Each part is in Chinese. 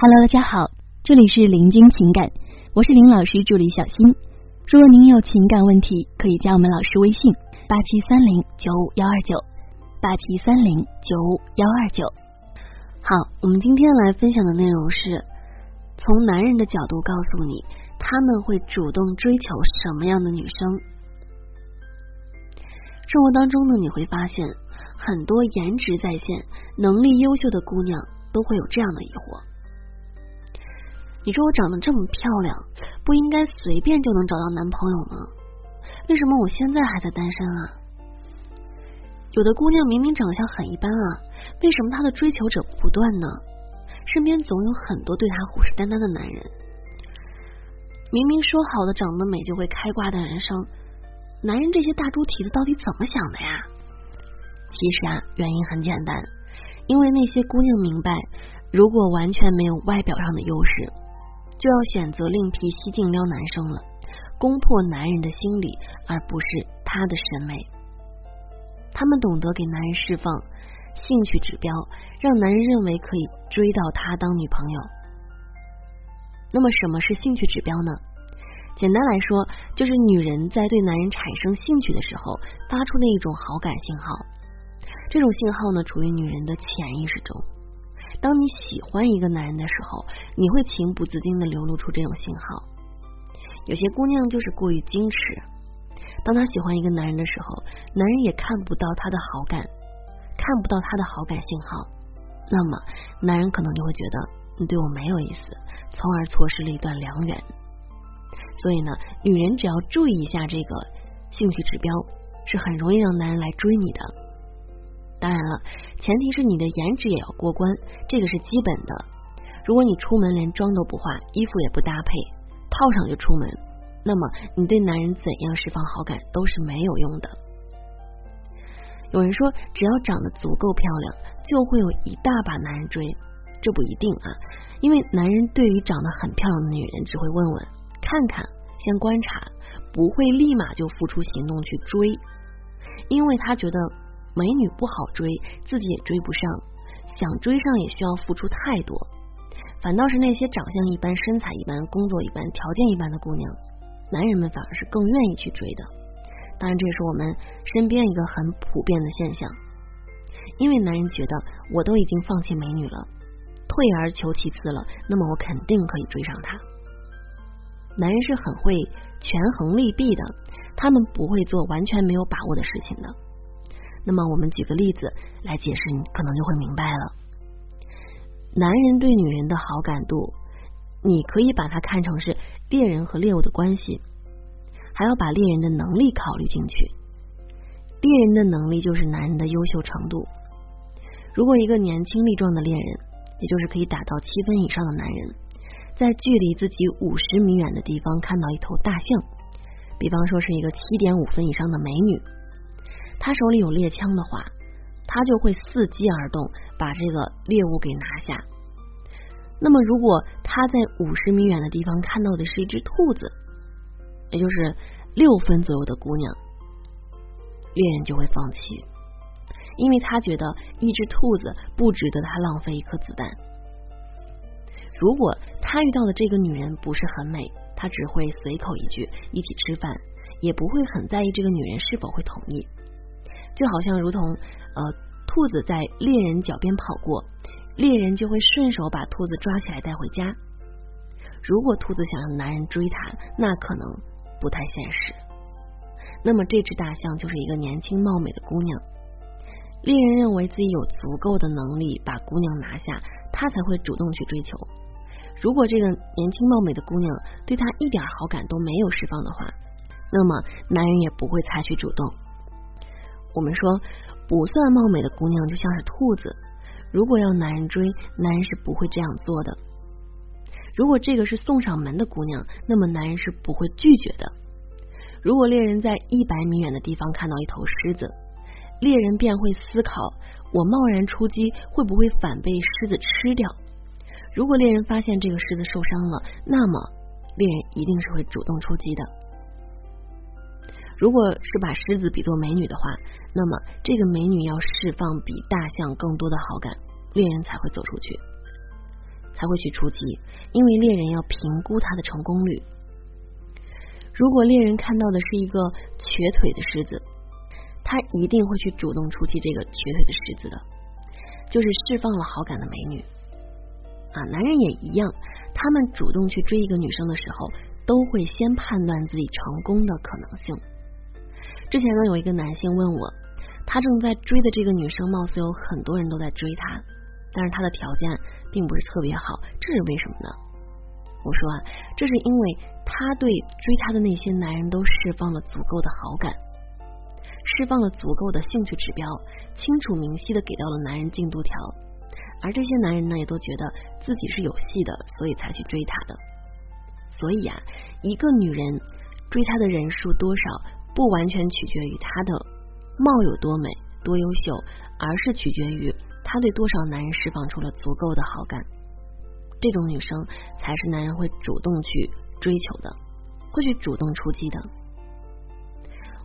Hello，大家好，这里是林君情感，我是林老师助理小新。如果您有情感问题，可以加我们老师微信八七三零九五幺二九八七三零九五幺二九。好，我们今天来分享的内容是从男人的角度告诉你，他们会主动追求什么样的女生。生活当中呢，你会发现很多颜值在线、能力优秀的姑娘都会有这样的疑惑：你说我长得这么漂亮，不应该随便就能找到男朋友吗？为什么我现在还在单身啊？有的姑娘明明长相很一般啊，为什么她的追求者不断呢？身边总有很多对她虎视眈眈的男人。明明说好的长得美就会开挂的人生。男人这些大猪蹄子到底怎么想的呀？其实啊，原因很简单，因为那些姑娘明白，如果完全没有外表上的优势，就要选择另辟蹊径撩男生了，攻破男人的心理，而不是他的审美。他们懂得给男人释放兴趣指标，让男人认为可以追到她当女朋友。那么，什么是兴趣指标呢？简单来说，就是女人在对男人产生兴趣的时候，发出的一种好感信号。这种信号呢，处于女人的潜意识中。当你喜欢一个男人的时候，你会情不自禁的流露出这种信号。有些姑娘就是过于矜持，当她喜欢一个男人的时候，男人也看不到她的好感，看不到她的好感信号，那么男人可能就会觉得你对我没有意思，从而错失了一段良缘。所以呢，女人只要注意一下这个兴趣指标，是很容易让男人来追你的。当然了，前提是你的颜值也要过关，这个是基本的。如果你出门连妆都不化，衣服也不搭配，套上就出门，那么你对男人怎样释放好感都是没有用的。有人说，只要长得足够漂亮，就会有一大把男人追，这不一定啊，因为男人对于长得很漂亮的女人，只会问问。看看，先观察，不会立马就付出行动去追，因为他觉得美女不好追，自己也追不上，想追上也需要付出太多。反倒是那些长相一般、身材一般、工作一般、条件一般的姑娘，男人们反而是更愿意去追的。当然，这也是我们身边一个很普遍的现象，因为男人觉得我都已经放弃美女了，退而求其次了，那么我肯定可以追上她。男人是很会权衡利弊的，他们不会做完全没有把握的事情的。那么，我们举个例子来解释，你可能就会明白了。男人对女人的好感度，你可以把它看成是猎人和猎物的关系，还要把猎人的能力考虑进去。猎人的能力就是男人的优秀程度。如果一个年轻力壮的猎人，也就是可以打到七分以上的男人。在距离自己五十米远的地方看到一头大象，比方说是一个七点五分以上的美女，他手里有猎枪的话，他就会伺机而动，把这个猎物给拿下。那么，如果他在五十米远的地方看到的是一只兔子，也就是六分左右的姑娘，猎人就会放弃，因为他觉得一只兔子不值得他浪费一颗子弹。如果他遇到的这个女人不是很美，他只会随口一句一起吃饭，也不会很在意这个女人是否会同意。就好像如同呃，兔子在猎人脚边跑过，猎人就会顺手把兔子抓起来带回家。如果兔子想让男人追她，那可能不太现实。那么这只大象就是一个年轻貌美的姑娘，猎人认为自己有足够的能力把姑娘拿下，他才会主动去追求。如果这个年轻貌美的姑娘对他一点好感都没有释放的话，那么男人也不会采取主动。我们说，不算貌美的姑娘就像是兔子，如果要男人追，男人是不会这样做的。如果这个是送上门的姑娘，那么男人是不会拒绝的。如果猎人在一百米远的地方看到一头狮子，猎人便会思考：我贸然出击，会不会反被狮子吃掉？如果猎人发现这个狮子受伤了，那么猎人一定是会主动出击的。如果是把狮子比作美女的话，那么这个美女要释放比大象更多的好感，猎人才会走出去。才会去出击，因为猎人要评估他的成功率。如果猎人看到的是一个瘸腿的狮子，他一定会去主动出击这个瘸腿的狮子的，就是释放了好感的美女。啊，男人也一样，他们主动去追一个女生的时候，都会先判断自己成功的可能性。之前呢，有一个男性问我，他正在追的这个女生，貌似有很多人都在追他，但是他的条件并不是特别好，这是为什么呢？我说啊，这是因为他对追他的那些男人都释放了足够的好感，释放了足够的兴趣指标，清楚明晰的给到了男人进度条，而这些男人呢，也都觉得自己是有戏的，所以才去追他的。所以啊，一个女人追他的人数多少？不完全取决于她的貌有多美、多优秀，而是取决于她对多少男人释放出了足够的好感。这种女生才是男人会主动去追求的，会去主动出击的。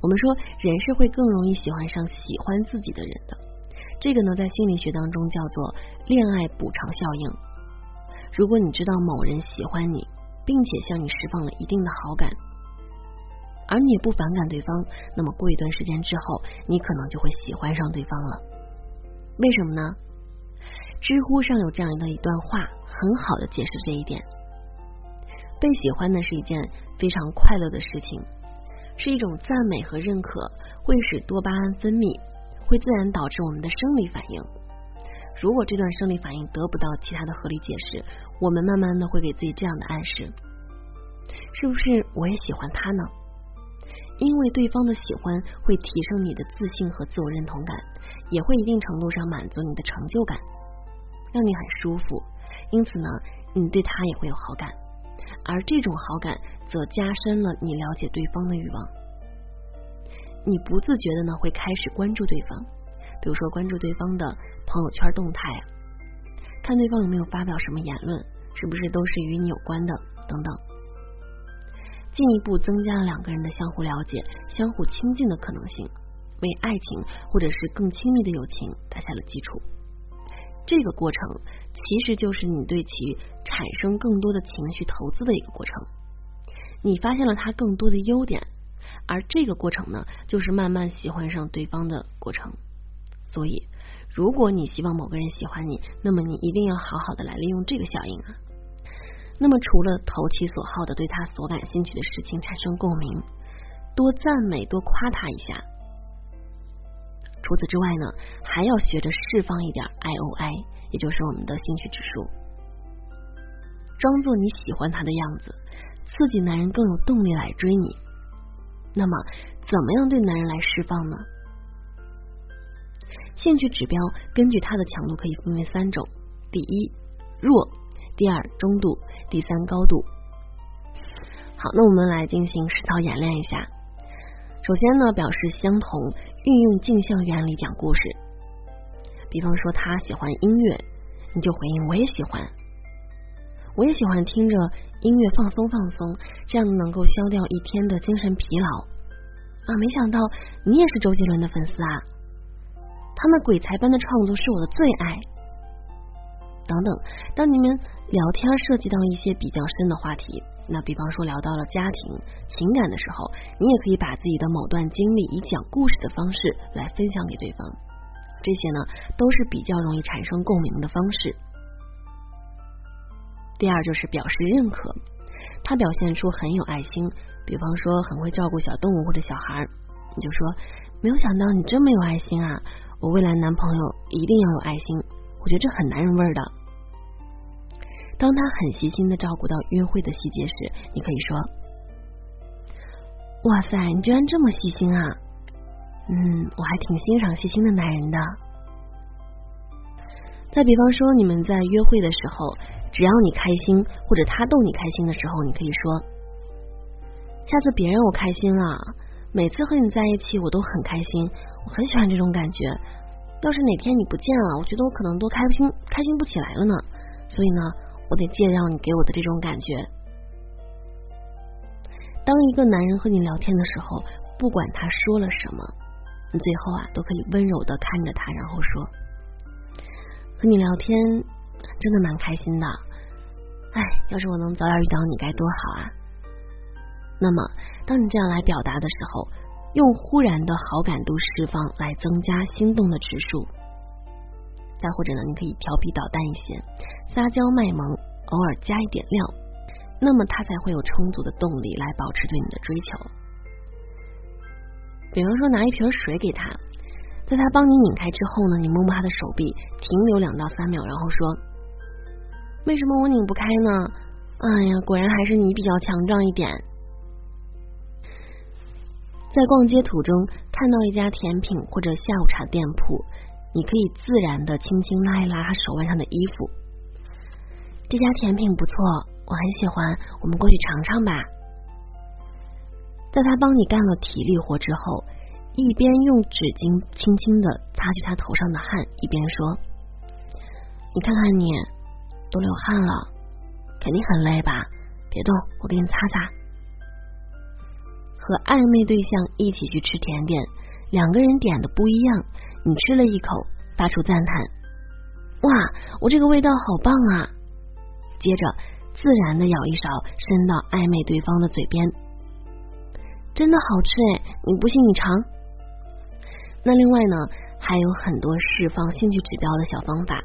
我们说，人是会更容易喜欢上喜欢自己的人的。这个呢，在心理学当中叫做恋爱补偿效应。如果你知道某人喜欢你，并且向你释放了一定的好感。而你也不反感对方，那么过一段时间之后，你可能就会喜欢上对方了。为什么呢？知乎上有这样的一段话，很好的解释这一点。被喜欢呢是一件非常快乐的事情，是一种赞美和认可，会使多巴胺分泌，会自然导致我们的生理反应。如果这段生理反应得不到其他的合理解释，我们慢慢的会给自己这样的暗示：是不是我也喜欢他呢？因为对方的喜欢会提升你的自信和自我认同感，也会一定程度上满足你的成就感，让你很舒服。因此呢，你对他也会有好感，而这种好感则加深了你了解对方的欲望。你不自觉的呢，会开始关注对方，比如说关注对方的朋友圈动态，看对方有没有发表什么言论，是不是都是与你有关的等等。进一步增加了两个人的相互了解、相互亲近的可能性，为爱情或者是更亲密的友情打下了基础。这个过程其实就是你对其产生更多的情绪投资的一个过程。你发现了他更多的优点，而这个过程呢，就是慢慢喜欢上对方的过程。所以，如果你希望某个人喜欢你，那么你一定要好好的来利用这个效应啊。那么，除了投其所好的对他所感兴趣的事情产生共鸣，多赞美、多夸他一下。除此之外呢，还要学着释放一点 I O I，也就是我们的兴趣指数，装作你喜欢他的样子，刺激男人更有动力来追你。那么，怎么样对男人来释放呢？兴趣指标根据它的强度可以分为三种：第一，弱。第二中度，第三高度。好，那我们来进行实操演练一下。首先呢，表示相同，运用镜像原理讲故事。比方说，他喜欢音乐，你就回应我也喜欢，我也喜欢听着音乐放松放松，这样能够消掉一天的精神疲劳。啊，没想到你也是周杰伦的粉丝啊！他那鬼才般的创作是我的最爱。等等，当你们聊天涉及到一些比较深的话题，那比方说聊到了家庭情感的时候，你也可以把自己的某段经历以讲故事的方式来分享给对方。这些呢，都是比较容易产生共鸣的方式。第二就是表示认可，他表现出很有爱心，比方说很会照顾小动物或者小孩，你就说没有想到你这么有爱心啊！我未来男朋友一定要有爱心，我觉得这很男人味儿的。当他很细心的照顾到约会的细节时，你可以说：“哇塞，你居然这么细心啊！嗯，我还挺欣赏细心的男人的。”再比方说，你们在约会的时候，只要你开心或者他逗你开心的时候，你可以说：“下次别让我开心了，每次和你在一起我都很开心，我很喜欢这种感觉。要是哪天你不见了，我觉得我可能都开心开心不起来了呢。所以呢。”我得借让你给我的这种感觉。当一个男人和你聊天的时候，不管他说了什么，你最后啊都可以温柔的看着他，然后说：“和你聊天真的蛮开心的，哎，要是我能早点遇到你该多好啊！那么，当你这样来表达的时候，用忽然的好感度释放来增加心动的指数。再或者呢，你可以调皮捣蛋一些，撒娇卖萌，偶尔加一点料，那么他才会有充足的动力来保持对你的追求。比方说，拿一瓶水给他，在他帮你拧开之后呢，你摸摸他的手臂，停留两到三秒，然后说：“为什么我拧不开呢？”哎呀，果然还是你比较强壮一点。在逛街途中看到一家甜品或者下午茶店铺，你可以自然的轻轻拉一拉他手腕上的衣服。这家甜品不错，我很喜欢，我们过去尝尝吧。在他帮你干了体力活之后，一边用纸巾轻轻的擦去他头上的汗，一边说：“你看看你，都流汗了，肯定很累吧？别动，我给你擦擦。”和暧昧对象一起去吃甜点，两个人点的不一样，你吃了一口，发出赞叹：“哇，我这个味道好棒啊！”接着自然的舀一勺，伸到暧昧对方的嘴边。真的好吃哎！你不信你尝。那另外呢，还有很多释放兴趣指标的小方法，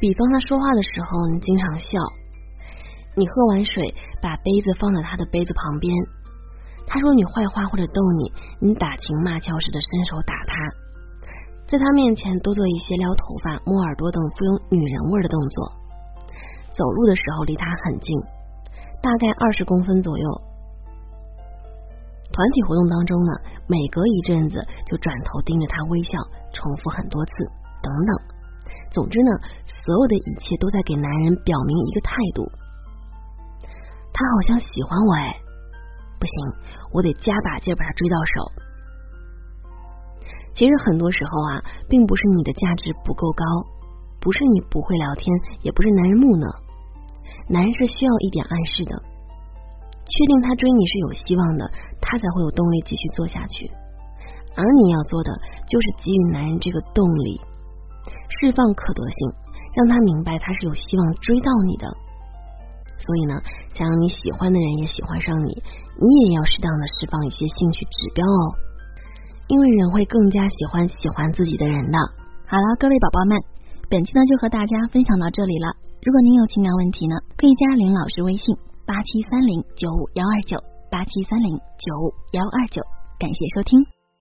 比方他说话的时候你经常笑，你喝完水把杯子放在他的杯子旁边，他说你坏话或者逗你，你打情骂俏似的伸手打他，在他面前多做一些撩头发、摸耳朵等富有女人味的动作，走路的时候离他很近，大概二十公分左右。团体活动当中呢，每隔一阵子就转头盯着他微笑，重复很多次，等等。总之呢，所有的一切都在给男人表明一个态度：他好像喜欢我哎，不行，我得加把劲把他追到手。其实很多时候啊，并不是你的价值不够高，不是你不会聊天，也不是男人木讷，男人是需要一点暗示的。确定他追你是有希望的，他才会有动力继续做下去。而你要做的就是给予男人这个动力，释放可得性，让他明白他是有希望追到你的。所以呢，想让你喜欢的人也喜欢上你，你也要适当的释放一些兴趣指标哦。因为人会更加喜欢喜欢自己的人的。好了，各位宝宝们，本期呢就和大家分享到这里了。如果您有情感问题呢，可以加林老师微信。八七三零九五幺二九，八七三零九五幺二九，感谢收听。